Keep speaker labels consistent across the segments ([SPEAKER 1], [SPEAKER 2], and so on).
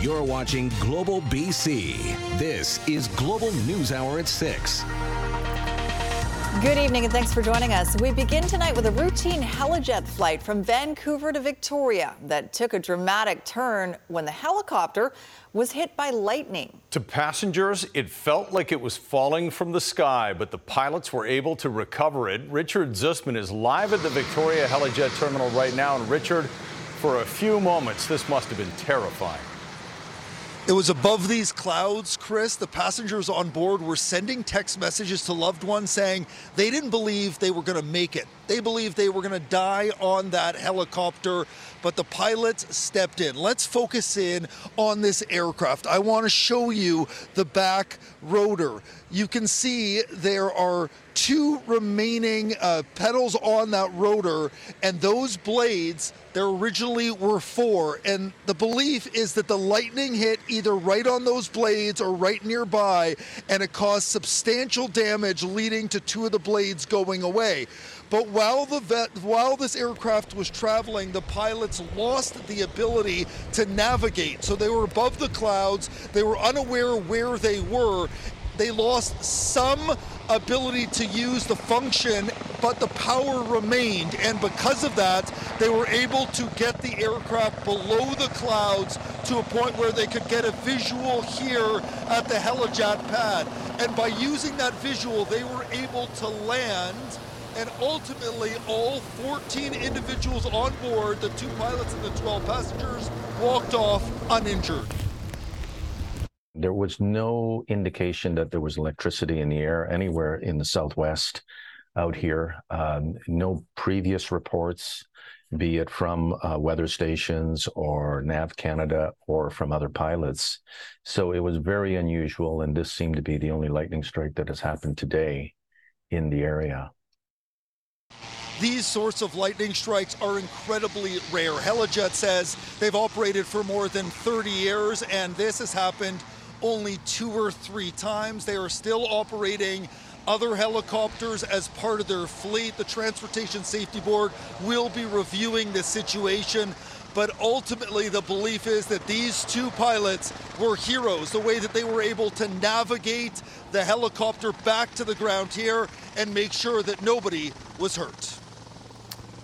[SPEAKER 1] You're watching Global BC. This is Global News Hour at 6.
[SPEAKER 2] Good evening and thanks for joining us. We begin tonight with a routine helijet flight from Vancouver to Victoria that took a dramatic turn when the helicopter was hit by lightning.
[SPEAKER 3] To passengers, it felt like it was falling from the sky, but the pilots were able to recover it. Richard Zussman is live at the Victoria Helijet Terminal right now. And Richard, for a few moments, this must have been terrifying.
[SPEAKER 4] It was above these clouds, Chris. The passengers on board were sending text messages to loved ones saying they didn't believe they were going to make it. They believed they were going to die on that helicopter, but the pilots stepped in. Let's focus in on this aircraft. I want to show you the back rotor. You can see there are two remaining uh, pedals on that rotor, and those blades, there originally were four. And the belief is that the lightning hit either right on those blades or right nearby, and it caused substantial damage, leading to two of the blades going away. But while the vet, while this aircraft was traveling, the pilots lost the ability to navigate. So they were above the clouds. They were unaware where they were. They lost some ability to use the function, but the power remained. And because of that, they were able to get the aircraft below the clouds to a point where they could get a visual here at the helijet pad. And by using that visual, they were able to land and ultimately all 14 individuals on board, the two pilots and the 12 passengers, walked off uninjured.
[SPEAKER 5] There was no indication that there was electricity in the air anywhere in the southwest out here. Um, no previous reports, be it from uh, weather stations or NAV Canada or from other pilots. So it was very unusual, and this seemed to be the only lightning strike that has happened today in the area.
[SPEAKER 4] These sorts of lightning strikes are incredibly rare. Helijet says they've operated for more than 30 years, and this has happened only two or three times. They are still operating other helicopters as part of their fleet. The Transportation Safety Board will be reviewing this situation. But ultimately, the belief is that these two pilots were heroes, the way that they were able to navigate the helicopter back to the ground here and make sure that nobody was hurt.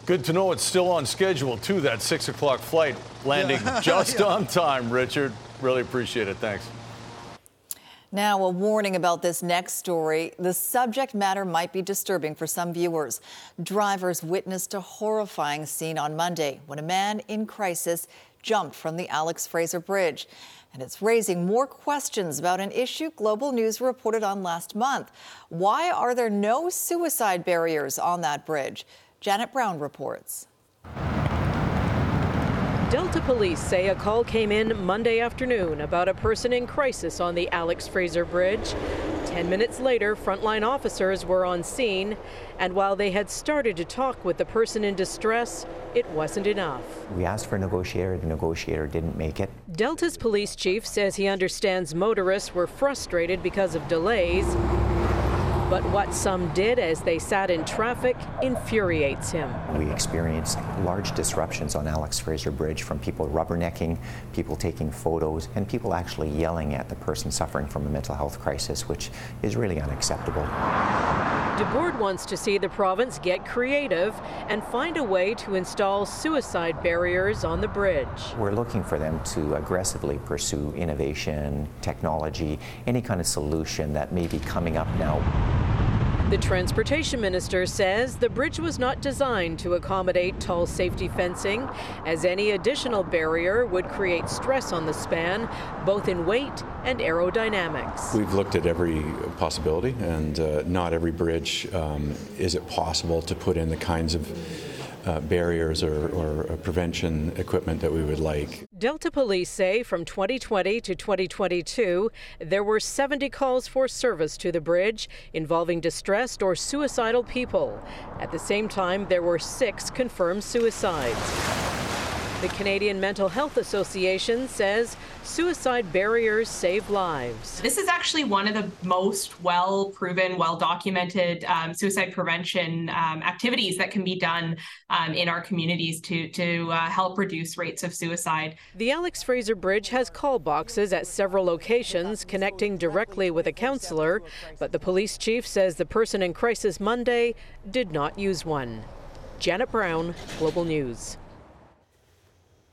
[SPEAKER 3] Good to know it's still on schedule, too, that 6 o'clock flight, landing yeah. just yeah. on time, Richard. Really appreciate it. Thanks.
[SPEAKER 2] Now, a warning about this next story. The subject matter might be disturbing for some viewers. Drivers witnessed a horrifying scene on Monday when a man in crisis jumped from the Alex Fraser Bridge. And it's raising more questions about an issue Global News reported on last month. Why are there no suicide barriers on that bridge? Janet Brown reports.
[SPEAKER 6] Delta police say a call came in Monday afternoon about a person in crisis on the Alex Fraser Bridge. Ten minutes later, frontline officers were on scene, and while they had started to talk with the person in distress, it wasn't enough.
[SPEAKER 7] We asked for a negotiator, the negotiator didn't make it.
[SPEAKER 6] Delta's police chief says he understands motorists were frustrated because of delays. But what some did as they sat in traffic infuriates him.
[SPEAKER 7] We experienced large disruptions on Alex Fraser Bridge from people rubbernecking, people taking photos, and people actually yelling at the person suffering from a mental health crisis, which is really unacceptable.
[SPEAKER 6] Dubord wants to see the province get creative and find a way to install suicide barriers on the bridge.
[SPEAKER 7] We're looking for them to aggressively pursue innovation, technology, any kind of solution that may be coming up now.
[SPEAKER 6] The transportation minister says the bridge was not designed to accommodate tall safety fencing, as any additional barrier would create stress on the span, both in weight and aerodynamics.
[SPEAKER 8] We've looked at every possibility, and uh, not every bridge um, is it possible to put in the kinds of uh, barriers or, or prevention equipment that we would like.
[SPEAKER 6] Delta Police say from 2020 to 2022, there were 70 calls for service to the bridge involving distressed or suicidal people. At the same time, there were six confirmed suicides. The Canadian Mental Health Association says suicide barriers save lives.
[SPEAKER 9] This is actually one of the most well proven, well documented um, suicide prevention um, activities that can be done um, in our communities to, to uh, help reduce rates of suicide.
[SPEAKER 6] The Alex Fraser Bridge has call boxes at several locations connecting directly with a counselor, but the police chief says the person in crisis Monday did not use one. Janet Brown, Global News.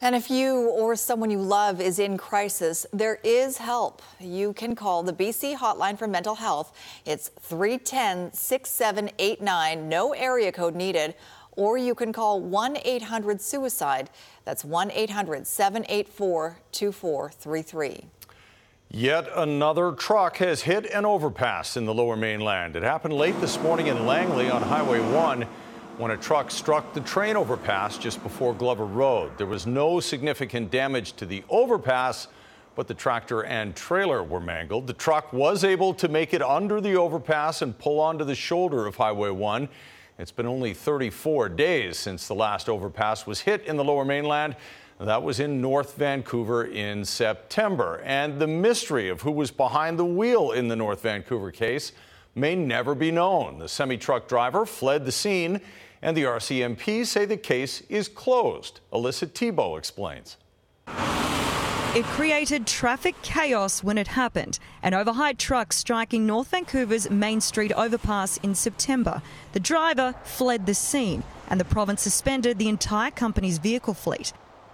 [SPEAKER 2] And if you or someone you love is in crisis, there is help. You can call the BC Hotline for Mental Health. It's 310 6789, no area code needed. Or you can call 1 800 Suicide. That's 1 800 784 2433.
[SPEAKER 3] Yet another truck has hit an overpass in the lower mainland. It happened late this morning in Langley on Highway 1 when a truck struck the train overpass just before Glover Road. There was no significant damage to the overpass, but the tractor and trailer were mangled. The truck was able to make it under the overpass and pull onto the shoulder of Highway 1. It's been only 34 days since the last overpass was hit in the lower mainland. That was in North Vancouver in September. And the mystery of who was behind the wheel in the North Vancouver case may never be known. The semi truck driver fled the scene and the RCMP say the case is closed. Alyssa Thibault explains.
[SPEAKER 10] It created traffic chaos when it happened. An overheight truck striking North Vancouver's Main Street overpass in September. The driver fled the scene, and the province suspended the entire company's vehicle fleet.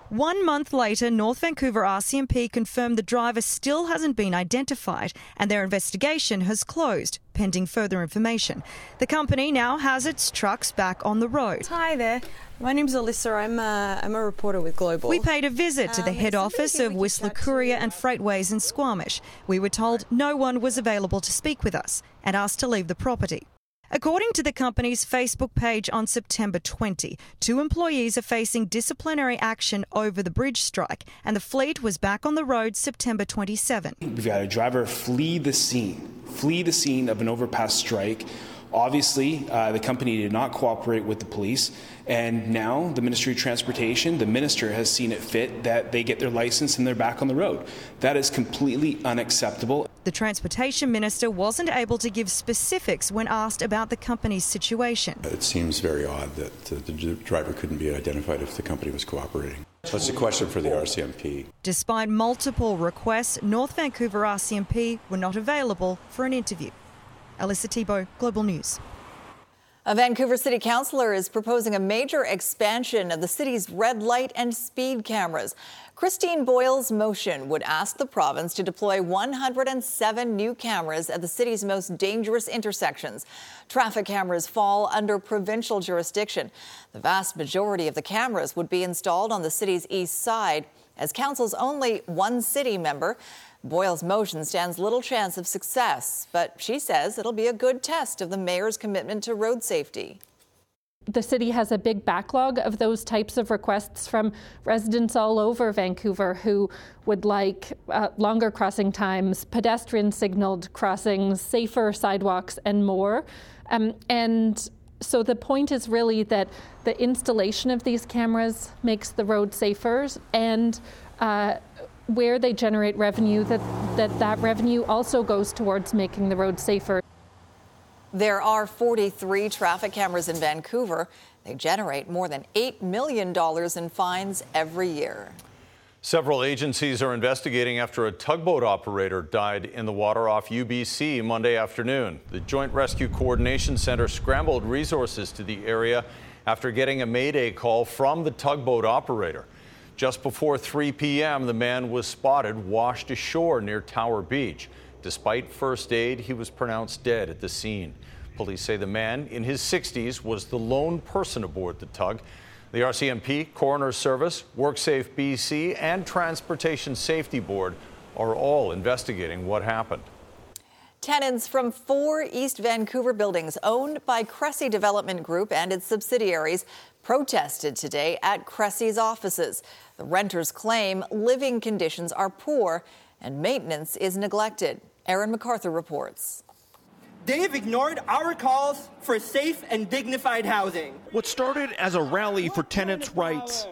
[SPEAKER 10] One month later, North Vancouver RCMP confirmed the driver still hasn't been identified and their investigation has closed, pending further information. The company now has its trucks back on the road.
[SPEAKER 11] Hi there. My name's Alyssa. I'm a, I'm a reporter with Global.
[SPEAKER 10] We paid a visit to the um, head office of Whistler Courier and Freightways in Squamish. We were told no one was available to speak with us and asked to leave the property. According to the company's Facebook page on September 20, two employees are facing disciplinary action over the bridge strike, and the fleet was back on the road September 27.
[SPEAKER 12] We've got a driver flee the scene, flee the scene of an overpass strike Obviously, uh, the company did not cooperate with the police, and now the Ministry of Transportation, the minister has seen it fit that they get their license and they're back on the road. That is completely unacceptable.
[SPEAKER 10] The Transportation Minister wasn't able to give specifics when asked about the company's situation.
[SPEAKER 8] It seems very odd that the driver couldn't be identified if the company was cooperating. That's a question for the RCMP.
[SPEAKER 10] Despite multiple requests, North Vancouver RCMP were not available for an interview. Alyssa Thibault, Global News.
[SPEAKER 2] A Vancouver City Councillor is proposing a major expansion of the city's red light and speed cameras. Christine Boyle's motion would ask the province to deploy 107 new cameras at the city's most dangerous intersections. Traffic cameras fall under provincial jurisdiction. The vast majority of the cameras would be installed on the city's east side. As council's only OneCity member, Boyle's motion stands little chance of success, but she says it'll be a good test of the mayor's commitment to road safety.
[SPEAKER 13] The city has a big backlog of those types of requests from residents all over Vancouver who would like uh, longer crossing times, pedestrian signaled crossings, safer sidewalks, and more. Um, and so the point is really that the installation of these cameras makes the road safer and uh, where they generate revenue, that, that that revenue also goes towards making the road safer.
[SPEAKER 2] There are 43 traffic cameras in Vancouver. They generate more than $8 million in fines every year.
[SPEAKER 3] Several agencies are investigating after a tugboat operator died in the water off UBC Monday afternoon. The Joint Rescue Coordination Center scrambled resources to the area after getting a mayday call from the tugboat operator. Just before 3 p.m., the man was spotted washed ashore near Tower Beach. Despite first aid, he was pronounced dead at the scene. Police say the man in his 60s was the lone person aboard the tug. The RCMP, Coroner Service, WorkSafe BC, and Transportation Safety Board are all investigating what happened.
[SPEAKER 2] Tenants from four East Vancouver buildings owned by Cressey Development Group and its subsidiaries protested today at Cressey's offices. The renters claim living conditions are poor and maintenance is neglected. Aaron McArthur reports.
[SPEAKER 14] They have ignored our calls for safe and dignified housing.
[SPEAKER 15] What started as a rally for tenants' rights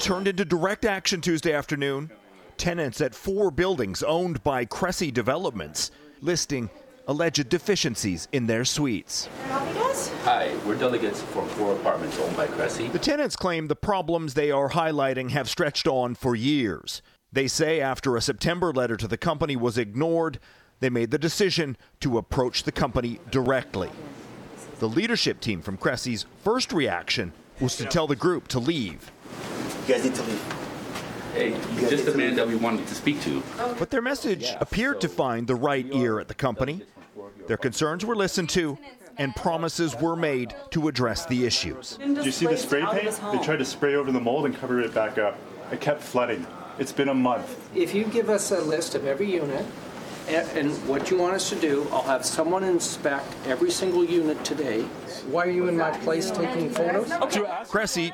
[SPEAKER 15] turned into direct action Tuesday afternoon. Tenants at four buildings owned by Cressey Developments listing alleged deficiencies in their suites.
[SPEAKER 16] Hi, we're delegates for four apartments owned by Cressey.
[SPEAKER 15] The tenants claim the problems they are highlighting have stretched on for years. They say after a September letter to the company was ignored, they made the decision to approach the company directly. The leadership team from Cressey's first reaction was to tell the group to leave.
[SPEAKER 16] You guys need to leave. Hey, you're just the man that we wanted to speak to.
[SPEAKER 15] But their message appeared to find the right ear at the company. Their concerns were listened to, and promises were made to address the issues.
[SPEAKER 17] Do you see the spray paint? They tried to spray over the mold and cover it back up. It kept flooding. It's been a month.
[SPEAKER 18] If you give us a list of every unit and, and what you want us to do, I'll have someone inspect every single unit today. Why are you in my place taking photos?
[SPEAKER 15] Cressey,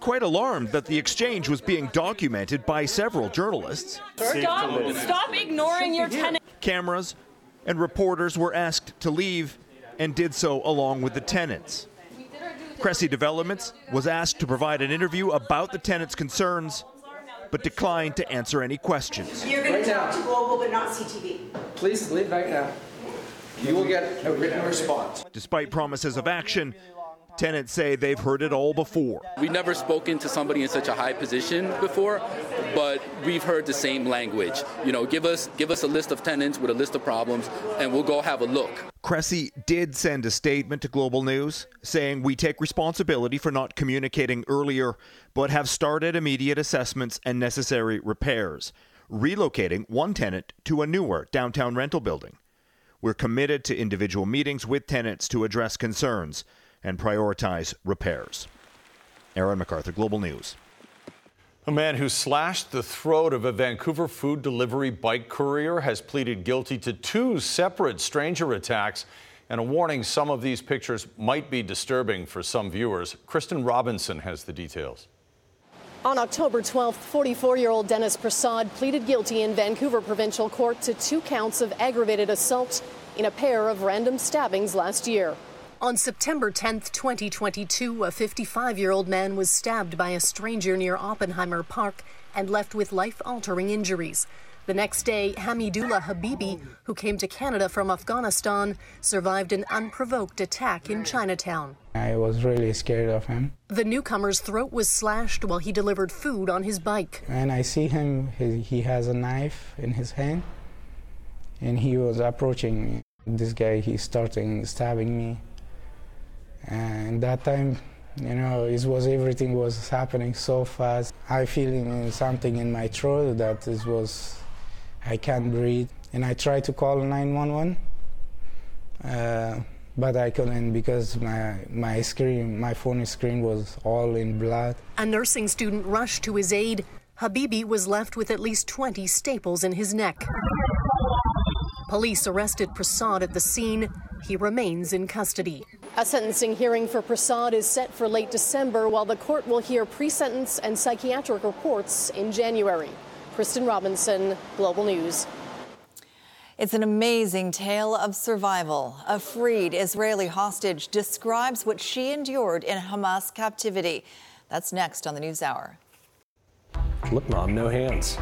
[SPEAKER 15] quite alarmed that the exchange was being documented by several journalists.
[SPEAKER 19] Stop, stop ignoring your tenant.
[SPEAKER 15] Cameras and reporters were asked to leave and did so along with the tenants. Cressey Developments was asked to provide an interview about the tenants' concerns, but declined to answer any questions.
[SPEAKER 19] You're going to talk to Global, but not CTV.
[SPEAKER 18] Please leave right now. You will get a written response.
[SPEAKER 15] Despite promises of action, tenants say they've heard it all before.
[SPEAKER 16] We've never spoken to somebody in such a high position before, but we've heard the same language. You know, give us give us a list of tenants with a list of problems, and we'll go have a look.
[SPEAKER 15] Cressey did send a statement to Global News saying we take responsibility for not communicating earlier, but have started immediate assessments and necessary repairs, relocating one tenant to a newer downtown rental building. We're committed to individual meetings with tenants to address concerns and prioritize repairs. Aaron McArthur, Global News.
[SPEAKER 3] A man who slashed the throat of a Vancouver food delivery bike courier has pleaded guilty to two separate stranger attacks and a warning some of these pictures might be disturbing for some viewers. Kristen Robinson has the details.
[SPEAKER 20] On October 12th, 44 year old Dennis Prasad pleaded guilty in Vancouver Provincial Court to two counts of aggravated assault in a pair of random stabbings last year. On September 10, 2022, a 55 year old man was stabbed by a stranger near Oppenheimer Park and left with life altering injuries. The next day, Hamidullah Habibi, who came to Canada from Afghanistan, survived an unprovoked attack in Chinatown.
[SPEAKER 21] I was really scared of him.
[SPEAKER 20] The newcomer's throat was slashed while he delivered food on his bike.
[SPEAKER 21] And I see him, he, he has a knife in his hand, and he was approaching me. This guy, he's starting stabbing me. And that time, you know, it was everything was happening so fast. I feeling something in my throat that it was, I can't breathe. And I tried to call 911, uh, but I couldn't because my my screen, my phone screen was all in blood.
[SPEAKER 20] A nursing student rushed to his aid. Habibi was left with at least 20 staples in his neck. Police arrested Prasad at the scene. He remains in custody. A sentencing hearing for Prasad is set for late December, while the court will hear pre sentence and psychiatric reports in January. Kristen Robinson, Global News.
[SPEAKER 2] It's an amazing tale of survival. A freed Israeli hostage describes what she endured in Hamas captivity. That's next on the News Hour.
[SPEAKER 22] Look, Mom, no hands.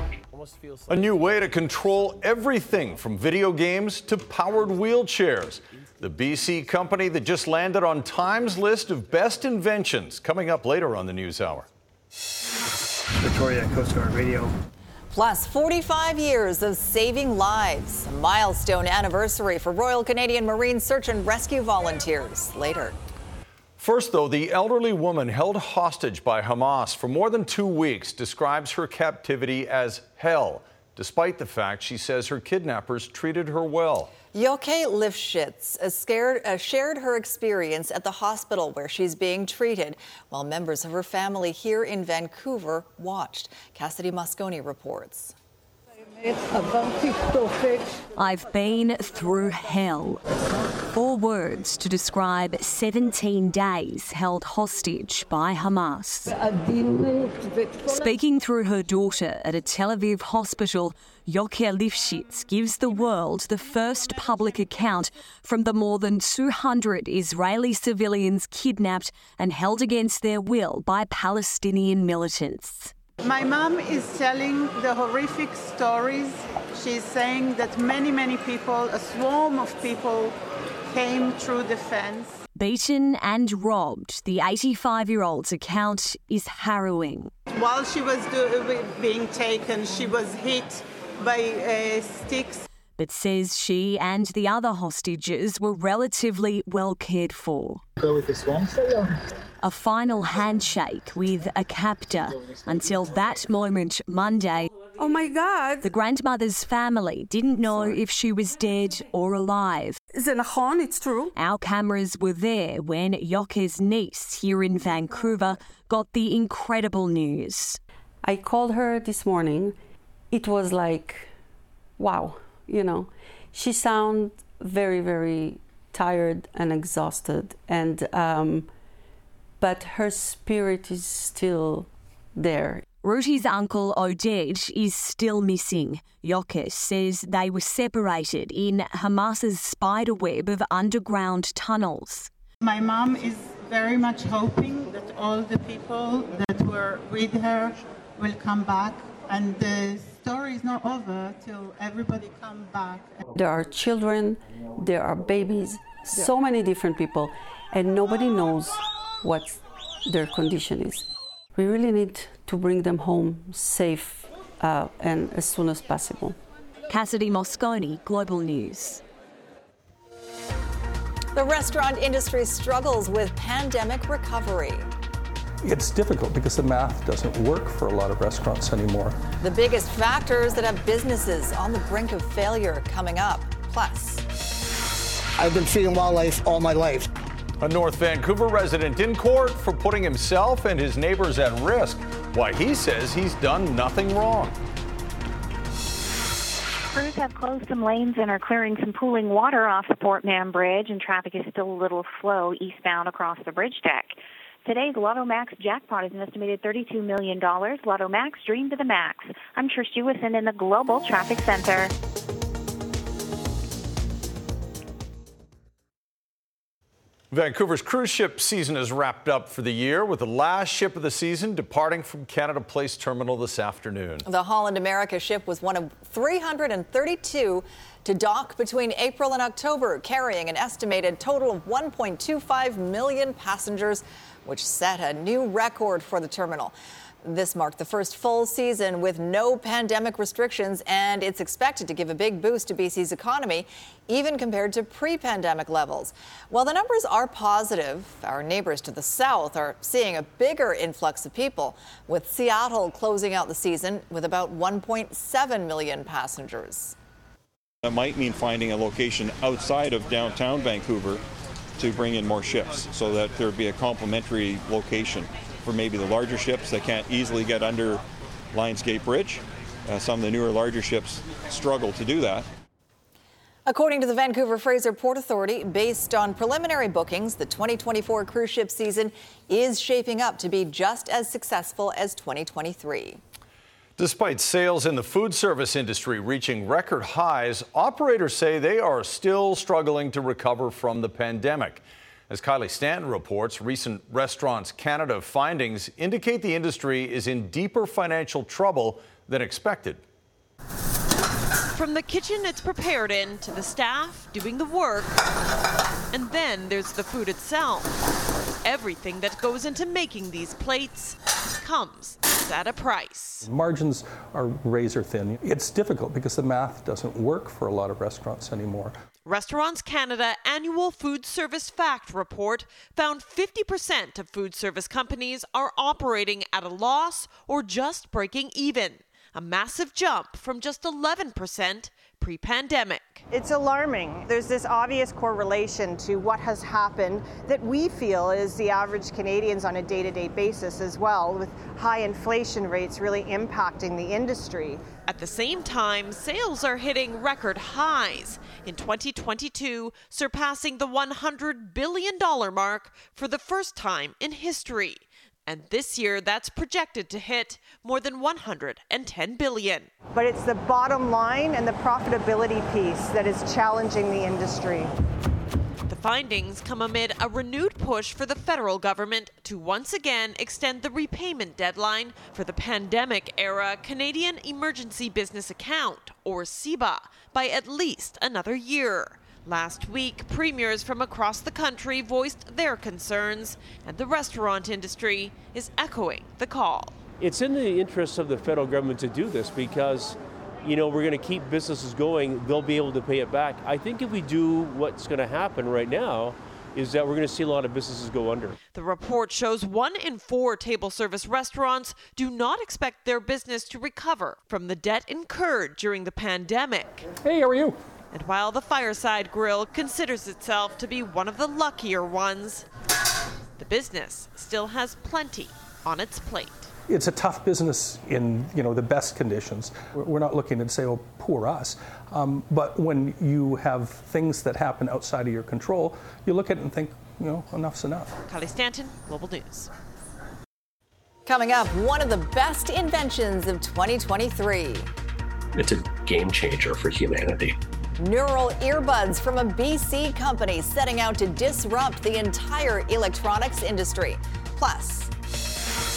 [SPEAKER 3] A new way to control everything from video games to powered wheelchairs. The BC company that just landed on Time's list of best inventions coming up later on the News Hour.
[SPEAKER 23] Victoria Coast Guard Radio.
[SPEAKER 2] Plus, 45 years of saving lives. A milestone anniversary for Royal Canadian Marine Search and Rescue volunteers. Later.
[SPEAKER 3] First, though, the elderly woman held hostage by Hamas for more than two weeks describes her captivity as hell, despite the fact she says her kidnappers treated her well.
[SPEAKER 2] Yoke Lifshitz shared her experience at the hospital where she's being treated, while members of her family here in Vancouver watched. Cassidy Mosconi reports.
[SPEAKER 24] I've been through hell. Four words to describe 17 days held hostage by Hamas. Speaking through her daughter at a Tel Aviv hospital, Yokia Lifshitz gives the world the first public account from the more than 200 Israeli civilians kidnapped and held against their will by Palestinian militants.
[SPEAKER 25] My mom is telling the horrific stories. She's saying that many, many people, a swarm of people, came through the fence.
[SPEAKER 24] Beaten and robbed, the 85 year old's account is harrowing.
[SPEAKER 25] While she was do- being taken, she was hit by uh, sticks.
[SPEAKER 24] But says she and the other hostages were relatively well cared for.
[SPEAKER 26] Go with this one
[SPEAKER 24] a final handshake with a captor until that moment Monday.
[SPEAKER 27] Oh my God.
[SPEAKER 24] The grandmother's family didn't know if she was dead or alive.
[SPEAKER 27] It's true.
[SPEAKER 24] Our cameras were there when Yoke's niece here in Vancouver got the incredible news.
[SPEAKER 27] I called her this morning. It was like, wow, you know. She sounded very, very tired and exhausted. And um, but her spirit is still there.
[SPEAKER 24] Ruti's uncle Oded is still missing. Yoke says they were separated in Hamas's spider web of underground tunnels.
[SPEAKER 25] My mom is very much hoping that all the people that were with her will come back and the story is not over till everybody come back.
[SPEAKER 27] There are children, there are babies, so many different people and nobody knows what their condition is. We really need to bring them home safe uh, and as soon as possible.
[SPEAKER 24] Cassidy Mosconi, Global News.
[SPEAKER 2] The restaurant industry struggles with pandemic recovery.
[SPEAKER 22] It's difficult because the math doesn't work for a lot of restaurants anymore.
[SPEAKER 2] The biggest factors that have businesses on the brink of failure coming up. Plus,
[SPEAKER 28] I've been feeding wildlife all my life.
[SPEAKER 3] A North Vancouver resident in court for putting himself and his neighbors at risk. Why he says he's done nothing wrong.
[SPEAKER 29] Crews have closed some lanes and are clearing some pooling water off the Port Mann Bridge, and traffic is still a little slow eastbound across the bridge deck. Today's Lotto Max jackpot is an estimated $32 million. Lotto Max, dream to the max. I'm Trish Jewison in the Global Traffic Center.
[SPEAKER 3] Vancouver's cruise ship season is wrapped up for the year with the last ship of the season departing from Canada Place Terminal this afternoon.
[SPEAKER 2] The Holland America ship was one of 332 to dock between April and October, carrying an estimated total of 1.25 million passengers, which set a new record for the terminal. This marked the first full season with no pandemic restrictions, and it's expected to give a big boost to BC's economy, even compared to pre pandemic levels. While the numbers are positive, our neighbors to the south are seeing a bigger influx of people, with Seattle closing out the season with about 1.7 million passengers.
[SPEAKER 30] That might mean finding a location outside of downtown Vancouver to bring in more ships so that there'd be a complementary location for maybe the larger ships that can't easily get under Lions Gate Bridge. Uh, some of the newer, larger ships struggle to do that.
[SPEAKER 2] According to the Vancouver Fraser Port Authority, based on preliminary bookings, the 2024 cruise ship season is shaping up to be just as successful as 2023.
[SPEAKER 3] Despite sales in the food service industry reaching record highs, operators say they are still struggling to recover from the pandemic. As Kylie Stanton reports, recent Restaurants Canada findings indicate the industry is in deeper financial trouble than expected.
[SPEAKER 31] From the kitchen it's prepared in to the staff doing the work, and then there's the food itself. Everything that goes into making these plates comes at a price.
[SPEAKER 22] Margins are razor thin. It's difficult because the math doesn't work for a lot of restaurants anymore.
[SPEAKER 31] Restaurants Canada annual food service fact report found 50% of food service companies are operating at a loss or just breaking even, a massive jump from just 11% pre pandemic.
[SPEAKER 26] It's alarming. There's this obvious correlation to what has happened that we feel is the average Canadians on a day to day basis as well, with high inflation rates really impacting the industry.
[SPEAKER 31] At the same time, sales are hitting record highs. In 2022, surpassing the $100 billion mark for the first time in history. And this year, that's projected to hit more than 110 billion.
[SPEAKER 26] But it's the bottom line and the profitability piece that is challenging the industry.
[SPEAKER 31] The findings come amid a renewed push for the federal government to once again extend the repayment deadline for the pandemic era Canadian Emergency Business Account, or CEBA, by at least another year. Last week, premiers from across the country voiced their concerns, and the restaurant industry is echoing the call.
[SPEAKER 32] It's in the interest of the federal government to do this because, you know, we're going to keep businesses going, they'll be able to pay it back. I think if we do what's going to happen right now, is that we're going to see a lot of businesses go under.
[SPEAKER 31] The report shows one in four table service restaurants do not expect their business to recover from the debt incurred during the pandemic.
[SPEAKER 33] Hey, how are you?
[SPEAKER 31] And while the Fireside Grill considers itself to be one of the luckier ones, the business still has plenty on its plate.
[SPEAKER 22] It's a tough business in you know the best conditions. We're not looking to say, "Oh, poor us," um, but when you have things that happen outside of your control, you look at it and think, you know, enough's enough.
[SPEAKER 31] Kylie Stanton, Global News.
[SPEAKER 2] Coming up, one of the best inventions of 2023.
[SPEAKER 34] It's a game changer for humanity.
[SPEAKER 2] Neural earbuds from a BC company setting out to disrupt the entire electronics industry. Plus,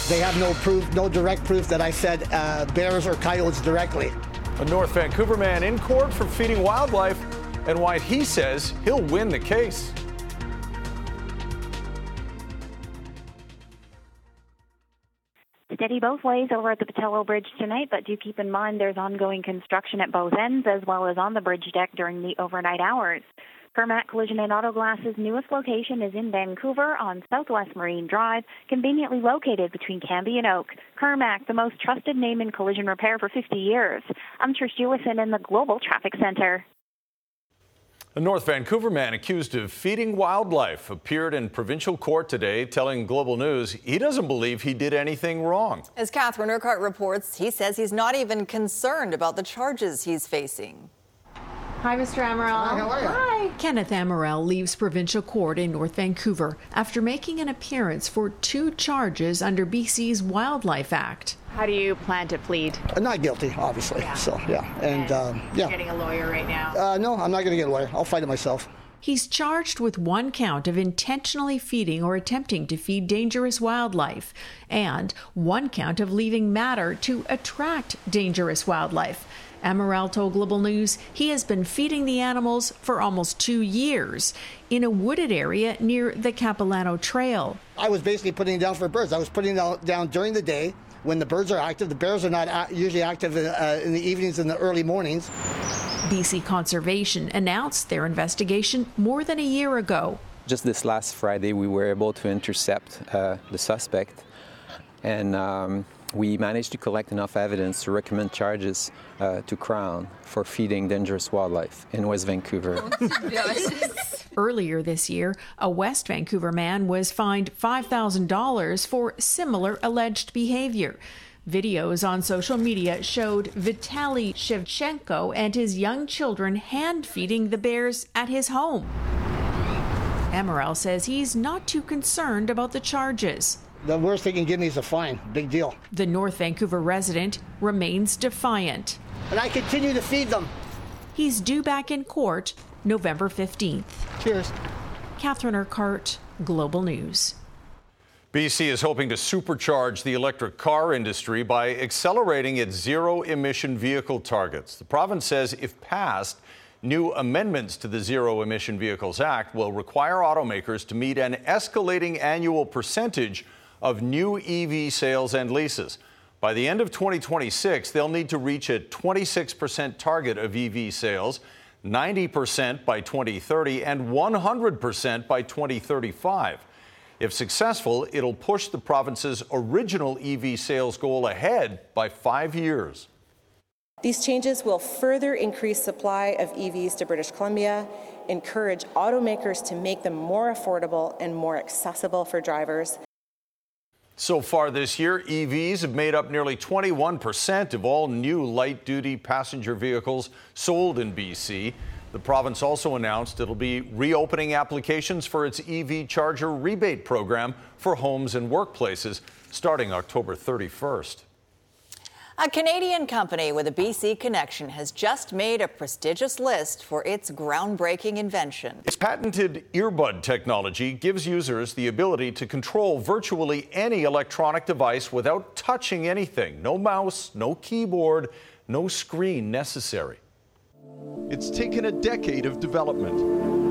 [SPEAKER 28] they have no proof, no direct proof that I said uh, bears or coyotes directly.
[SPEAKER 3] A North Vancouver man in court for feeding wildlife and why he says he'll win the case.
[SPEAKER 29] Steady both ways over at the Pattullo Bridge tonight, but do keep in mind there's ongoing construction at both ends as well as on the bridge deck during the overnight hours. Kermac Collision and Auto Glass's newest location is in Vancouver on Southwest Marine Drive, conveniently located between Cambie and Oak. Kermac, the most trusted name in collision repair for 50 years. I'm Trish Jewison in the Global Traffic Center.
[SPEAKER 3] A North Vancouver man accused of feeding wildlife appeared in provincial court today, telling Global News he doesn't believe he did anything wrong.
[SPEAKER 2] As Catherine Urquhart reports, he says he's not even concerned about the charges he's facing.
[SPEAKER 35] Hi, Mr. Amaral.
[SPEAKER 28] Hi, how are you?
[SPEAKER 35] Hi. Kenneth Amaral leaves provincial court in North Vancouver after making an appearance for two charges under BC's Wildlife Act. How do you plan to plead?
[SPEAKER 28] Uh, not guilty, obviously.
[SPEAKER 35] Yeah.
[SPEAKER 28] So yeah, and,
[SPEAKER 35] And
[SPEAKER 28] um, yeah.
[SPEAKER 35] Getting a lawyer right now.
[SPEAKER 28] Uh, no, I'm not going to get a lawyer. I'll fight it myself.
[SPEAKER 35] He's charged with one count of intentionally feeding or attempting to feed dangerous wildlife, and one count of leaving matter to attract dangerous wildlife. Amaral told Global News he has been feeding the animals for almost two years in a wooded area near the Capilano Trail.
[SPEAKER 28] I was basically putting it down for birds. I was putting it down- down during the day when the birds are active. The bears are not usually active uh, in the evenings and the early mornings.
[SPEAKER 35] BC Conservation announced their investigation more than a year ago.
[SPEAKER 36] Just this last Friday, we were able to intercept uh, the suspect, and um, we managed to collect enough evidence to recommend charges uh, to Crown for feeding dangerous wildlife in West Vancouver.
[SPEAKER 35] Earlier this year, a West Vancouver man was fined $5,000 for similar alleged behavior. Videos on social media showed Vitaly Shevchenko and his young children hand feeding the bears at his home. Amaral says he's not too concerned about the charges.
[SPEAKER 28] The worst they can give me is a fine. Big deal.
[SPEAKER 35] The North Vancouver resident remains defiant.
[SPEAKER 28] And I continue to feed them.
[SPEAKER 35] He's due back in court November 15th.
[SPEAKER 28] Cheers.
[SPEAKER 35] Catherine Urquhart, Global News.
[SPEAKER 3] BC is hoping to supercharge the electric car industry by accelerating its zero emission vehicle targets. The province says if passed, new amendments to the Zero Emission Vehicles Act will require automakers to meet an escalating annual percentage of new EV sales and leases. By the end of 2026, they'll need to reach a 26% target of EV sales, 90% by 2030, and 100% by 2035. If successful, it'll push the province's original EV sales goal ahead by five years.
[SPEAKER 37] These changes will further increase supply of EVs to British Columbia, encourage automakers to make them more affordable and more accessible for drivers.
[SPEAKER 38] So far this year, EVs have made up nearly 21% of all new light duty passenger vehicles sold in BC. The province also announced it'll be reopening applications for its EV charger rebate program for homes and workplaces starting October 31st.
[SPEAKER 2] A Canadian company with a BC connection has just made a prestigious list for its groundbreaking invention.
[SPEAKER 38] Its patented earbud technology gives users the ability to control virtually any electronic device without touching anything. No mouse, no keyboard, no screen necessary.
[SPEAKER 3] It's taken a decade of development.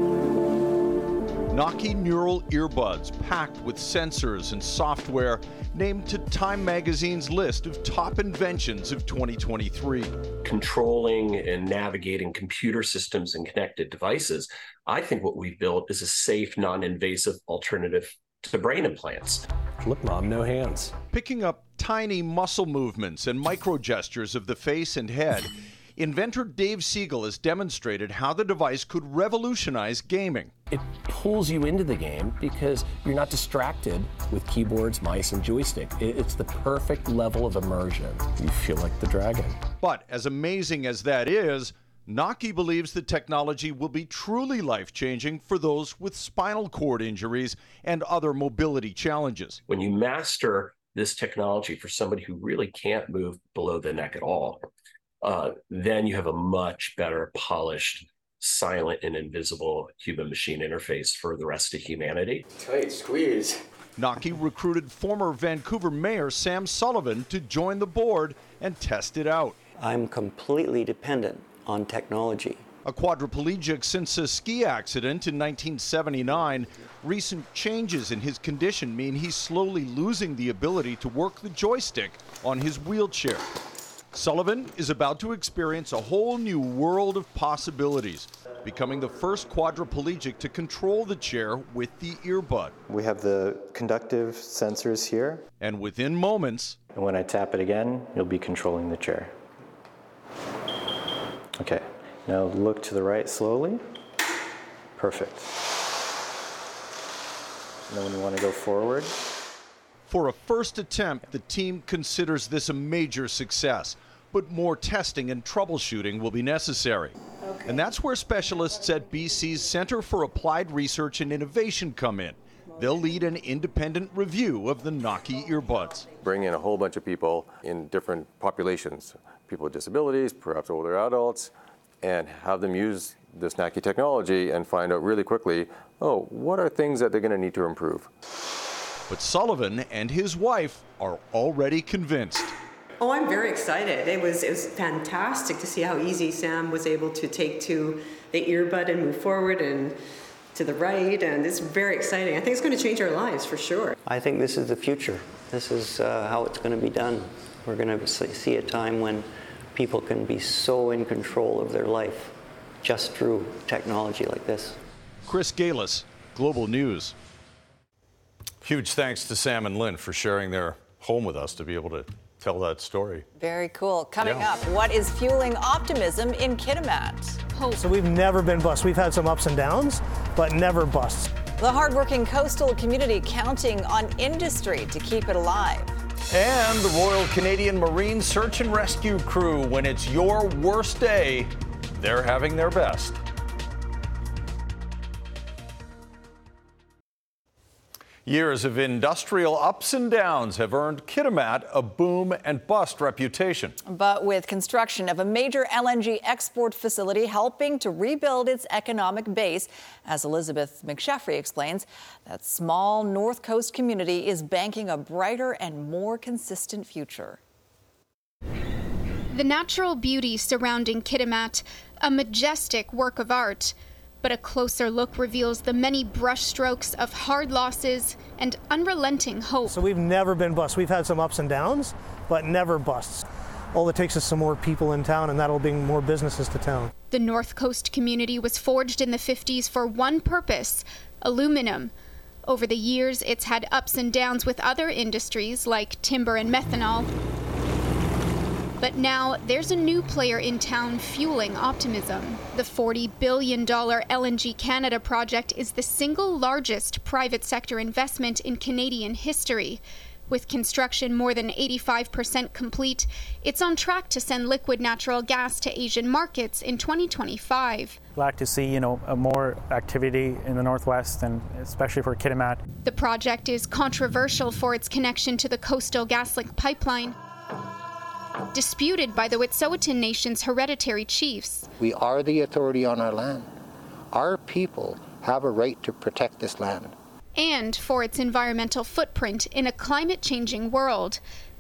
[SPEAKER 3] Naqi neural earbuds packed with sensors and software named to Time Magazine's list of top inventions of 2023.
[SPEAKER 34] Controlling and navigating computer systems and connected devices, I think what we've built is a safe, non invasive alternative to the brain implants.
[SPEAKER 3] Look, Mom, no hands. Picking up tiny muscle movements and micro gestures of the face and head. Inventor Dave Segal has demonstrated how the device could revolutionize gaming.
[SPEAKER 39] It pulls you into the game because you're not distracted with keyboards, mice, and joystick. It's the perfect level of immersion. You feel like the dragon.
[SPEAKER 3] But as amazing as that is, Naqi believes the technology will be truly life changing for those with spinal cord injuries and other mobility challenges.
[SPEAKER 34] When you master this technology for somebody who really can't move below the neck at all, uh, then you have a much better polished silent and invisible human machine interface for the rest of humanity.
[SPEAKER 39] Tight squeeze.
[SPEAKER 3] Naqi recruited former Vancouver Mayor Sam Sullivan to join the board and test it out.
[SPEAKER 40] I'm completely dependent on technology.
[SPEAKER 3] A quadriplegic since a ski accident in 1979, recent changes in his condition mean he's slowly losing the ability to work the joystick on his wheelchair. Sullivan is about to experience a whole new world of possibilities, becoming the first quadriplegic to control the chair with the earbud.
[SPEAKER 41] We have the conductive sensors here.
[SPEAKER 3] And within moments,
[SPEAKER 41] and when I tap it again, you'll be controlling the chair. Okay, now look to the right slowly. Perfect. And then when you want to go forward,
[SPEAKER 3] for a first attempt, the team considers this a major success, but more testing and troubleshooting will be necessary. Okay. And that's where specialists at BC's Center for Applied Research and Innovation come in. They'll lead an independent review of the Naqi earbuds.
[SPEAKER 42] Bring in a whole bunch of people in different populations, people with disabilities, perhaps older adults, and have them use this Naqi technology and find out really quickly, oh, what are things that they're going to need to improve?
[SPEAKER 3] But Sullivan and his wife are already convinced.
[SPEAKER 43] Oh, I'm very excited. It was it was fantastic to see how easy Sam was able to take to the earbud and move forward and to the right, and it's very exciting. I think it's going to change our lives for sure.
[SPEAKER 40] I think this is the future. This is uh, how it's going to be done. We're going to see a time when people can be so in control of their life just through technology like this.
[SPEAKER 3] Chris Gailus, Global News.
[SPEAKER 38] Huge thanks to Sam and Lynn for sharing their home with us to be able to tell that story.
[SPEAKER 2] Very cool. Coming
[SPEAKER 38] Yeah.
[SPEAKER 2] up, what is fueling optimism in Kitimat?
[SPEAKER 44] Oh, so we've never been bust. We've had some ups and downs, but never busts.
[SPEAKER 2] The hardworking coastal community counting on industry to keep it alive.
[SPEAKER 38] And the Royal Canadian Marine Search and Rescue Crew, when it's your worst day, they're having their best. Years of industrial ups and downs have earned Kitimat a boom and bust reputation.
[SPEAKER 2] But with construction of a major LNG export facility helping to rebuild its economic base, as Elizabeth McSheffrey explains, that small North Coast community is banking a brighter and more consistent future.
[SPEAKER 45] The natural beauty surrounding Kitimat, a majestic work of art. But a closer look reveals the many brushstrokes of hard losses and unrelenting hope.
[SPEAKER 44] So we've never been bust. We've had some ups and downs, but never busts. All it takes is some more people in town, and that'll bring more businesses to town.
[SPEAKER 45] The North Coast community was forged in the 50s for one purpose aluminum. Over the years, it's had ups and downs with other industries like timber and methanol. But now there's a new player in town fueling optimism. The $40 billion LNG Canada project is the single largest private sector investment in Canadian history. With construction more than 85% complete, it's on track to send liquid natural gas to Asian markets in 2025.
[SPEAKER 46] Like to see, you know, more activity in the northwest and especially for Kitimat.
[SPEAKER 45] The project is controversial for its connection to the Coastal GasLink pipeline, disputed by the Wet'suwet'en Nation's hereditary chiefs.
[SPEAKER 47] We are the authority on our land. Our people have a right to protect this land.
[SPEAKER 45] And for its environmental footprint in a climate changing world.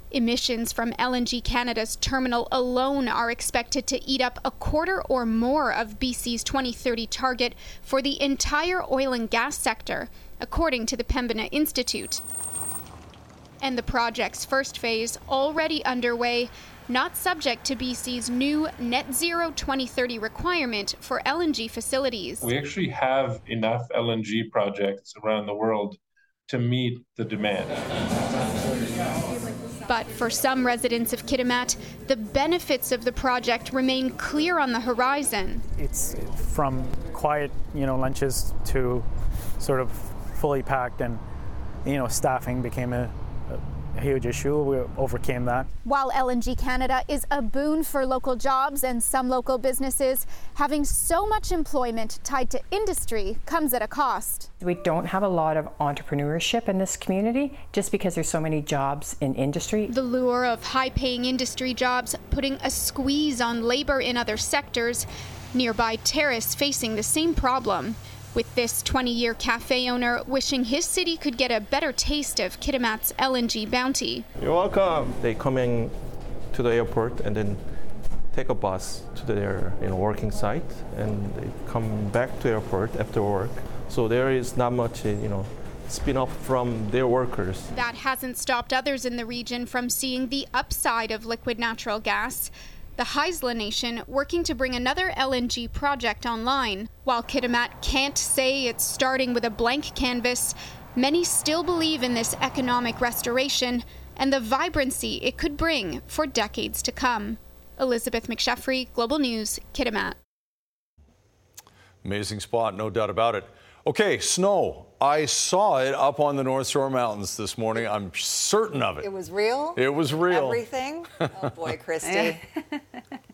[SPEAKER 45] Emissions from LNG Canada's terminal alone are expected to eat up a quarter or more of BC's 2030 target for the entire oil and gas sector, according to the Pembina Institute. And the project's first phase, already underway, not subject to BC's new net zero 2030 requirement for LNG facilities.
[SPEAKER 48] We actually have enough LNG projects around the world to meet the demand.
[SPEAKER 45] But for some residents of Kitimat, the benefits of the project remain clear on the horizon.
[SPEAKER 46] It's from quiet, you know, lunches to sort of fully packed and you know, staffing became a, a huge issue. We overcame that.
[SPEAKER 45] While LNG Canada is a boon for local jobs and some local businesses, having so much employment tied to industry comes at a cost.
[SPEAKER 49] We don't have a lot of entrepreneurship in this community just because there's so many jobs in industry.
[SPEAKER 45] The lure of high paying industry jobs putting a squeeze on labor in other sectors. Nearby Terrace facing the same problem. With this 20 year cafe owner wishing his city could get a better taste of Kitimat's LNG bounty.
[SPEAKER 50] You're welcome. They come in to the airport and then take a bus to their you know, working site and they come back to airport after work. So there is not much you know spin off from their workers.
[SPEAKER 45] That hasn't stopped others in the region from seeing the upside of liquid natural gas the Haisla Nation working to bring another LNG project online. While Kitimat can't say it's starting with a blank canvas, many still believe in this economic restoration and the vibrancy it could bring for decades to come. Elizabeth McSheffrey, Global News, Kitimat.
[SPEAKER 3] Amazing spot, no doubt about it. Okay, snow. I saw it up on the North Shore Mountains this morning. I'm certain of it.
[SPEAKER 51] It was real?
[SPEAKER 3] It was real.
[SPEAKER 51] Everything? Oh boy, Kristi.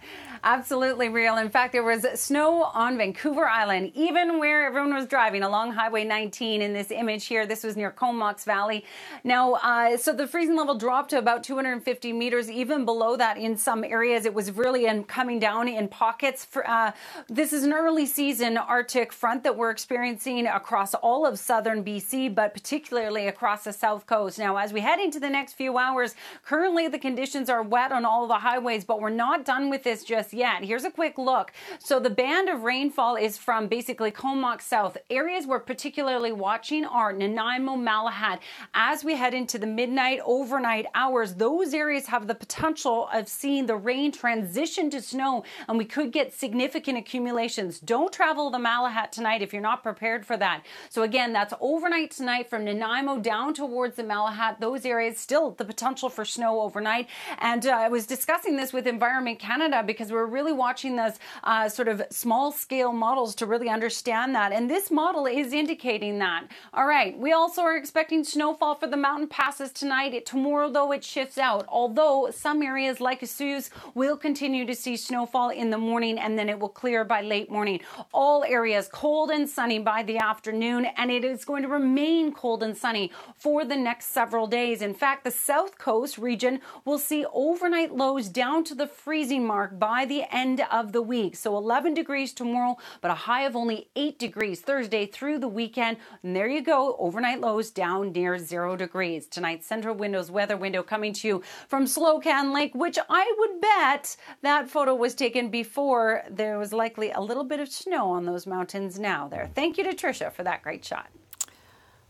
[SPEAKER 52] Absolutely real. In fact, there was snow on Vancouver Island, even where everyone was driving along Highway 19 in this image here. This was near Comox Valley. Now, uh, so the freezing level dropped to about 250 meters, even below that in some areas. It was really in, coming down in pockets. For, uh, this is an early season Arctic front that we're experiencing across all of southern BC, but particularly across the south coast. Now, as we head into the next few hours, currently the conditions are wet on all the highways, but we're not done with this just yet. Here's a quick look. So the band of rainfall is from basically Comox South. Areas we're particularly watching are Nanaimo, Malahat. As we head into the midnight, overnight hours, those areas have the potential of seeing the rain transition to snow, and we could get significant accumulations. Don't travel the Malahat tonight if you're not prepared for that. So again, that's overnight tonight from Nanaimo down towards the Malahat. Those areas still the potential for snow overnight. And uh, I was discussing this with Environment Canada because we're really watching those uh, sort of small scale models to really understand that. And this model is indicating that. All right, we also are expecting snowfall for the mountain passes tonight. Tomorrow, though, it shifts out. Although some areas like Osoyoos will continue to see snowfall in the morning and then it will clear by late morning. All areas cold and sunny by the afternoon, and it is going to remain cold and sunny for the next several days. In fact, the south coast region will see overnight lows down to the freezing mark by the end of the week. So 11 degrees tomorrow, but a high of only 8 degrees Thursday through the weekend. And there you go, overnight lows down near 0 degrees. Tonight's Centra Windows weather window coming to you from Slocan Lake, which I would bet that photo was taken before there was likely a little bit of snow on those mountains now there. Thank you to Trisha for that great shot.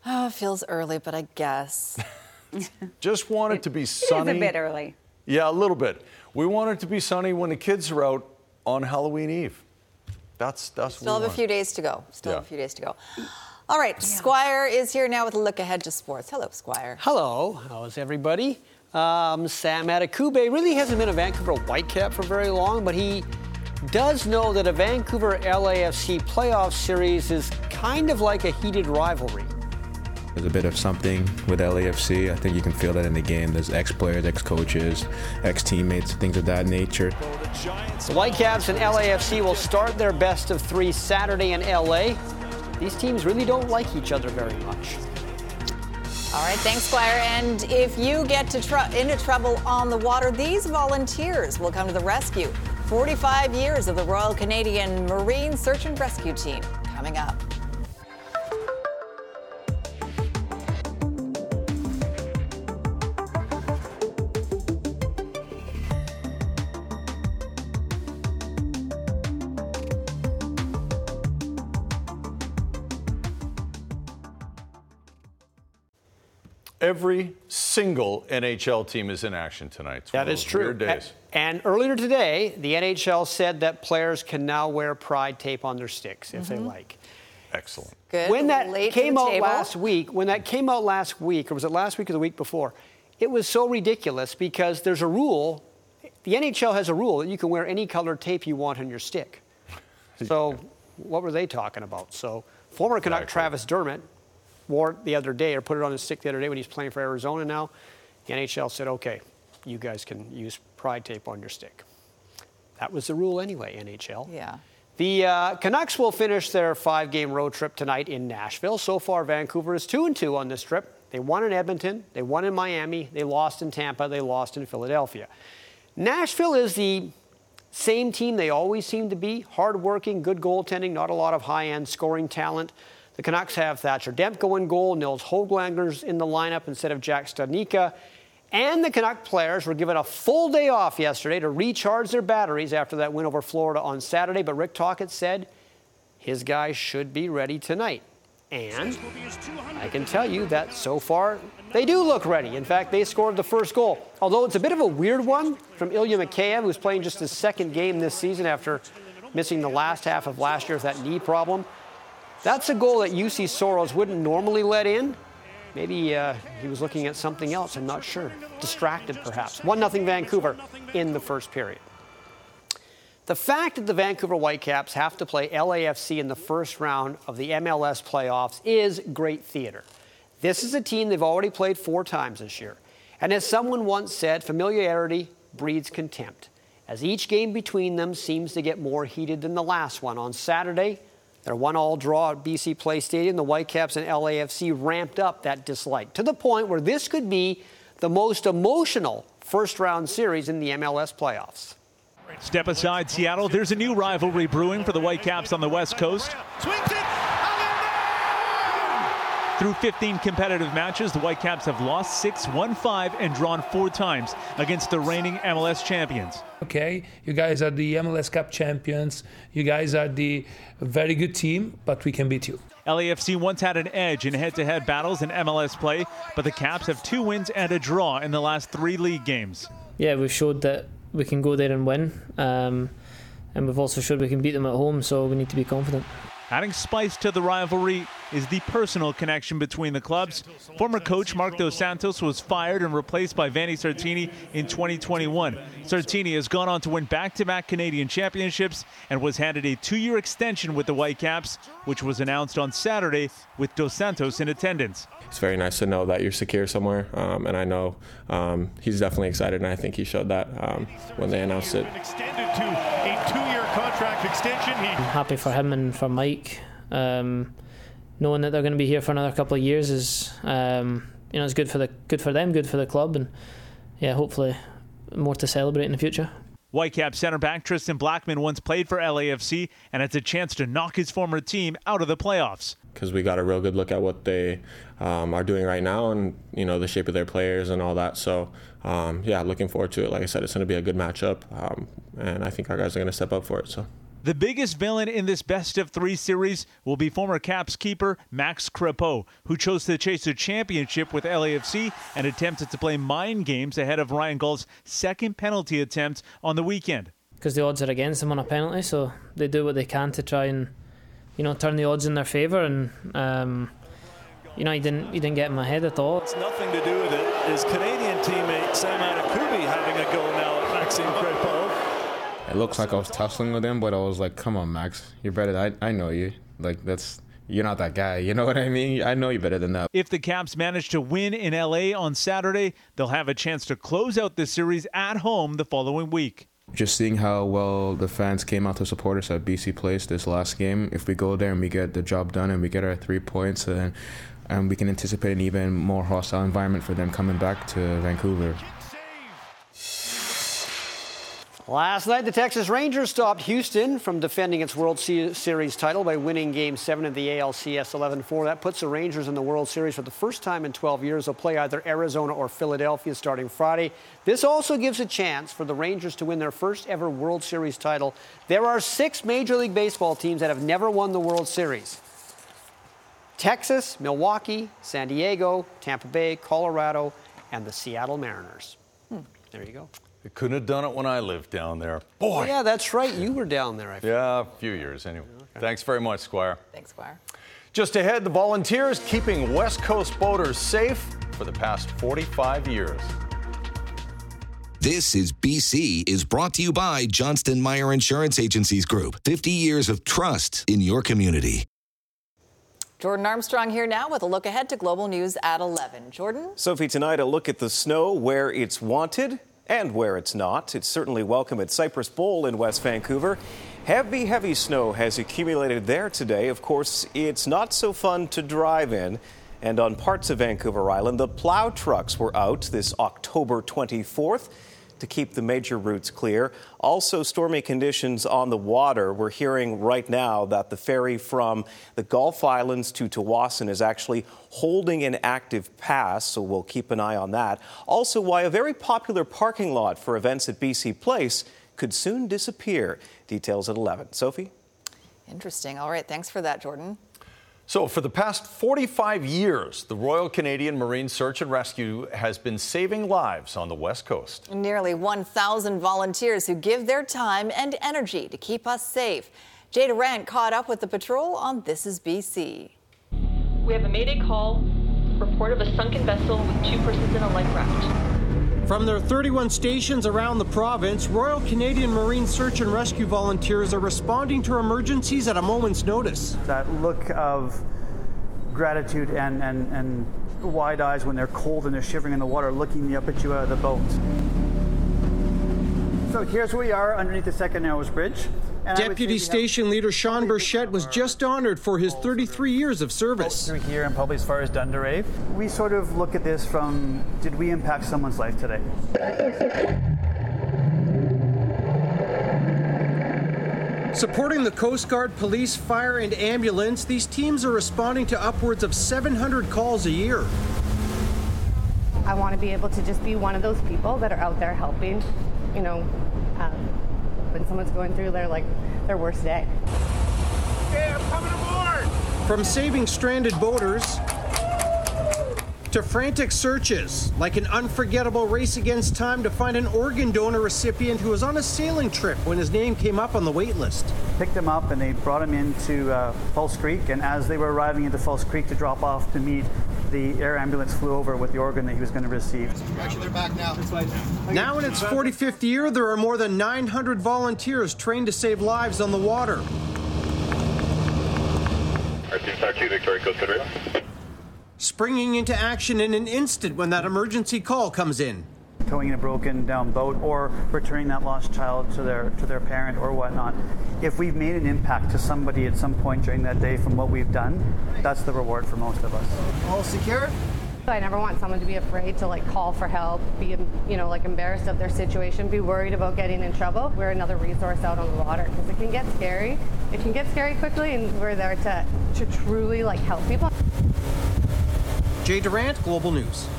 [SPEAKER 2] Oh, it feels early, but I guess.
[SPEAKER 3] Just want it to be sunny.
[SPEAKER 52] It is a bit early.
[SPEAKER 3] Yeah, a little bit. We want it to be sunny when the kids are out on Halloween Eve. That's that's.
[SPEAKER 2] What we still have
[SPEAKER 3] want.
[SPEAKER 2] a few days to go. Still
[SPEAKER 3] Yeah.
[SPEAKER 2] have a few days to go. All right, Squire is here now with a look ahead to sports. Hello, Squire.
[SPEAKER 53] Hello, how's everybody?
[SPEAKER 54] Um, Sam Adekugbe really hasn't been a Vancouver Whitecap for very long, but he does know that a Vancouver LAFC playoff series is kind of like a heated rivalry.
[SPEAKER 55] There's a bit of something with LAFC. I think you can feel that in the game. There's ex-players, ex-coaches, ex-teammates, things of that nature.
[SPEAKER 54] The Whitecaps and LAFC will start their best of three Saturday in LA. These teams really don't like each other very much.
[SPEAKER 2] All right, thanks, Squire. And if you get to tr- into trouble on the water, these volunteers will come to the rescue. 45 years of the Royal Canadian Marine Search and Rescue Team coming up.
[SPEAKER 3] Every single NHL team is in action tonight. It's
[SPEAKER 54] That is true.
[SPEAKER 3] Weird days.
[SPEAKER 54] And earlier today, the NHL said that players can now wear pride tape on their sticks if they
[SPEAKER 2] Mhm.
[SPEAKER 54] like.
[SPEAKER 3] Excellent.
[SPEAKER 2] Good.
[SPEAKER 54] When that
[SPEAKER 2] Late
[SPEAKER 54] came out
[SPEAKER 2] table.
[SPEAKER 54] last week, when that came out last week, or was it last week or the week before? It was so ridiculous because there's a rule. The NHL has a rule that you can wear any color tape you want on your stick. So, what were they talking about? So, former Canuck Travis Dermott wore it the other day, or put it on his stick the other day when he's playing for Arizona now. The NHL said, okay, you guys can use pride tape on your stick. That was the rule anyway, NHL.
[SPEAKER 2] Yeah.
[SPEAKER 54] The uh, Canucks will finish their five game road trip tonight in Nashville. So far, Vancouver is 2 and 2 on this trip. They won in Edmonton, they won in Miami, they lost in Tampa, they lost in Philadelphia. Nashville is the same team they always seem to be hardworking, good goaltending, not a lot of high end scoring talent. The Canucks have Thatcher Demko in goal, Nils Hoglander's in the lineup instead of Jack Studnicka. And the Canuck players were given a full day off yesterday to recharge their batteries after that win over Florida on Saturday. But Rick Tocchet said his guys should be ready tonight. And I can tell you that so far they do look ready. In fact, they scored the first goal. Although it's a bit of a weird one from Ilya Mikheyev, who's playing just his second game this season after missing the last half of last year with that knee problem. That's a goal that Juuse Saros wouldn't normally let in. Maybe uh, he was looking at something else, I'm not sure. Distracted, perhaps. 1 0 Vancouver in the first period. The fact that the Vancouver Whitecaps have to play LAFC in the first round of the MLS playoffs is great theater. This is a team they've already played four times this year. And as someone once said, familiarity breeds contempt, as each game between them seems to get more heated than the last one. On Saturday, their one all draw at BC Place Stadium, the Whitecaps and LAFC ramped up that dislike to the point where this could be the most emotional first round series in the MLS playoffs.
[SPEAKER 56] Step aside, Seattle. There's a new rivalry brewing for the Whitecaps on the West Coast. Through 15 competitive matches, the Whitecaps have lost 6, won 5, and drawn 4 times against the reigning MLS champions.
[SPEAKER 57] Okay, you guys are the MLS Cup champions. You guys are the very good team, but we can beat you.
[SPEAKER 56] LAFC once had an edge in head to head battles in MLS play, but the Caps have two wins and a draw in the last three league games.
[SPEAKER 53] Yeah, we've showed that we can go there and win. Um, and we've also showed we can beat them at home, so we need to be confident.
[SPEAKER 56] Adding spice to the rivalry is the personal connection between the clubs. Former coach Marc Dos Santos was fired and replaced by Vanni Sartini in 2021. Sartini has gone on to win back-to-back Canadian championships and was handed a two-year extension with the Whitecaps, which was announced on Saturday with Dos Santos in attendance.
[SPEAKER 58] It's very nice to know that you're secure somewhere, um, and I know um, he's definitely excited, and I think he showed that um, when they announced it.
[SPEAKER 56] Extended to a two-year contract extension.
[SPEAKER 53] I'm happy for him and for Mike. Um, knowing that they're going to be here for another couple of years is, um, you know, it's good for the good for them, good for the club, and yeah, hopefully more to celebrate in the future.
[SPEAKER 56] Whitecap center back Tristan Blackmon once played for LAFC and has a chance to knock his former team out of the playoffs.
[SPEAKER 58] Because we got a real good look at what they um, are doing right now, and you know the shape of their players and all that. So um, yeah, looking forward to it. Like I said, it's going to be a good matchup, um, and I think our guys are going to step up for it. So.
[SPEAKER 56] The biggest villain in this best of three series will be former Caps keeper Max Crepeau, who chose to chase a championship with LAFC and attempted to play mind games ahead of Ryan Gauld's second penalty attempt on the weekend.
[SPEAKER 53] Because the odds are against him on a penalty, so they do what they can to try and, you know, turn the odds in their favour. And um, you know, he didn't he didn't get in my head at all.
[SPEAKER 59] It's nothing to do with it. His Canadian teammate Sam Adekugbe having a go now at Maxime Crepeau.
[SPEAKER 55] It looks like I was tussling with him, but I was like, "Come on, Max, you're better. I I know you. Like that's you're not that guy. You know what I mean? I know you better than that."
[SPEAKER 56] If the Caps manage to win in LA on Saturday, they'll have a chance to close out the series at home the following week.
[SPEAKER 55] Just seeing how well the fans came out to support us at BC Place this last game. If we go there and we get the job done and we get our three points, and and we can anticipate an even more hostile environment for them coming back to Vancouver.
[SPEAKER 54] Last night, the Texas Rangers stopped Houston from defending its World Series title by winning Game 7 of the ALCS 11-4. That puts the Rangers in the World Series for the first time in 12 years. They'll play either Arizona or Philadelphia starting Friday. This also gives a chance for the Rangers to win their first ever World Series title. There are six Major League Baseball teams that have never won the World Series. Texas, Milwaukee, San Diego, Tampa Bay, Colorado, and the Seattle Mariners. Hmm. There you go.
[SPEAKER 3] They couldn't have done it when I lived down there. Boy.
[SPEAKER 54] Oh, yeah, that's right. You were down there, I think.
[SPEAKER 3] Yeah, a few years anyway. Okay. Thanks very much, Squire.
[SPEAKER 2] Thanks, Squire.
[SPEAKER 3] Just ahead, the volunteers keeping West Coast boaters safe for the past 45 years.
[SPEAKER 60] This is BC is brought to you by Johnston Meier Insurance Agencies Group. 50 years of trust in your community.
[SPEAKER 2] Jordan Armstrong here now with a look ahead to global news at 11. Jordan?
[SPEAKER 61] Sophie, tonight a look at the snow where it's wanted and where it's not. It's certainly welcome at Cypress Bowl in West Vancouver. Heavy, heavy snow has accumulated there today. Of course, it's not so fun to drive in. And on parts of Vancouver Island, the plow trucks were out this October 24th to keep the major routes clear. Also, stormy conditions on the water. We're hearing right now that the ferry from the Gulf Islands to Tsawwassen is actually holding an active pass, so we'll keep an eye on that. Also, why a very popular parking lot for events at BC Place could soon disappear. Details at 11. Sophie?
[SPEAKER 2] Interesting. All right. Thanks for that, Jordan.
[SPEAKER 3] So, for the past 45 years, the Royal Canadian Marine Search and Rescue has been saving lives on the West Coast.
[SPEAKER 2] Nearly 1,000 volunteers who give their time and energy to keep us safe. Jay Durant caught up with the patrol on This Is BC.
[SPEAKER 62] We have a mayday call, report of a sunken vessel with two persons in a life raft.
[SPEAKER 39] From their 31 stations around the province, Royal Canadian Marine Search and Rescue volunteers are responding to emergencies at a moment's notice.
[SPEAKER 63] That look of gratitude and, and, and wide eyes when they're cold and they're shivering in the water, looking up at you out of the boat. So here's where we are underneath the Second Narrows Bridge.
[SPEAKER 39] And Deputy Station Leader Sean Burchett was just honored for his 33 years of service.
[SPEAKER 63] Through here and probably as far as Dundarave. We sort of look at this from did we impact someone's life today?
[SPEAKER 39] Supporting the Coast Guard, police, fire, and ambulance, these teams are responding to upwards of 700 calls a year.
[SPEAKER 64] I want to be able to just be one of those people that are out there helping, you know, um, when someone's going through their like their worst day.
[SPEAKER 39] Okay, I'm coming aboard. From saving stranded boaters to frantic searches, like an unforgettable race against time to find an organ donor recipient who was on a sailing trip when his name came up on the wait list.
[SPEAKER 63] Picked him up and they brought him into uh, False Creek, and as they were arriving into False Creek to drop off to meet, the air ambulance flew over with the organ that he was going to receive.
[SPEAKER 39] Actually, they're back now. Now in its 45th year, there are more than 900 volunteers trained to save lives on the water.
[SPEAKER 65] Victoria
[SPEAKER 39] springing into action in an instant when that emergency call comes in.
[SPEAKER 63] Towing a broken down boat or returning that lost child to their to their parent or whatnot. If we've made an impact to somebody at some point during that day from what we've done, that's the reward for most of us.
[SPEAKER 64] All secure? I never want someone to be afraid to like call for help, be you know like embarrassed of their situation, be worried about getting in trouble. We're another resource out on the water because it can get scary. It can get scary quickly, and we're there to to truly like help people.
[SPEAKER 39] Jay Durant, Global News.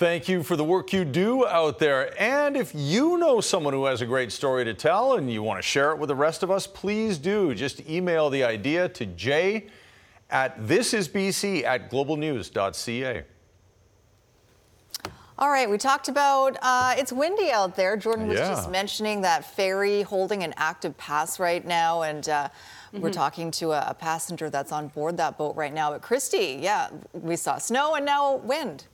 [SPEAKER 3] Thank you for the work you do out there. And if you know someone who has a great story to tell and you want to share it with the rest of us, please do. Just email the idea to jay at thisisbc at globalnews.ca.
[SPEAKER 2] All right, we talked about uh, it's windy out there. Jordan was
[SPEAKER 3] Yeah.
[SPEAKER 2] just mentioning that ferry holding an active pass right now, and uh, we're
[SPEAKER 52] Mhm.
[SPEAKER 2] talking to a, a passenger that's on board that boat right now. But Kristi, yeah, we saw snow and now wind.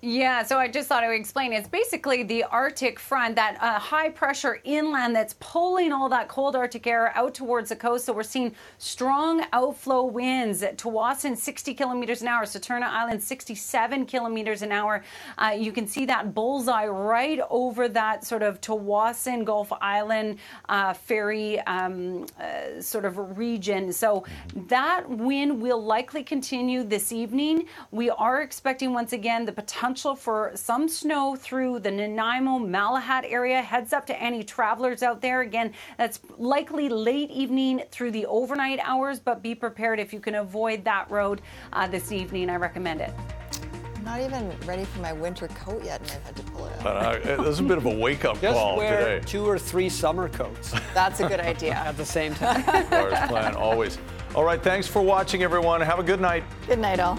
[SPEAKER 52] Yeah, so I just thought I would explain. It's basically the Arctic front, that uh, high pressure inland that's pulling all that cold Arctic air out towards the coast. So we're seeing strong outflow winds. Tsawwassen 60 kilometers an hour, Saturna Island 67 kilometers an hour. Uh, you can see that bullseye right over that sort of Tsawwassen Gulf Island uh, ferry um, uh, sort of region. So that wind will likely continue this evening. We are expecting once again the potential for some snow through the Nanaimo Malahat area. Heads up to any travelers out there. Again, that's likely late evening through the overnight hours, but be prepared if you can avoid that road uh, this evening. I recommend it.
[SPEAKER 2] I'm not even ready for my winter coat yet, and I've had to pull it out.
[SPEAKER 3] But uh, this is a bit of a wake up
[SPEAKER 54] Just
[SPEAKER 3] call
[SPEAKER 54] wear
[SPEAKER 3] today.
[SPEAKER 54] two or three summer coats.
[SPEAKER 2] That's a good idea.
[SPEAKER 54] At the same time.
[SPEAKER 3] Lars plan always. All right, thanks for watching, everyone. Have a good night.
[SPEAKER 2] Good night, all.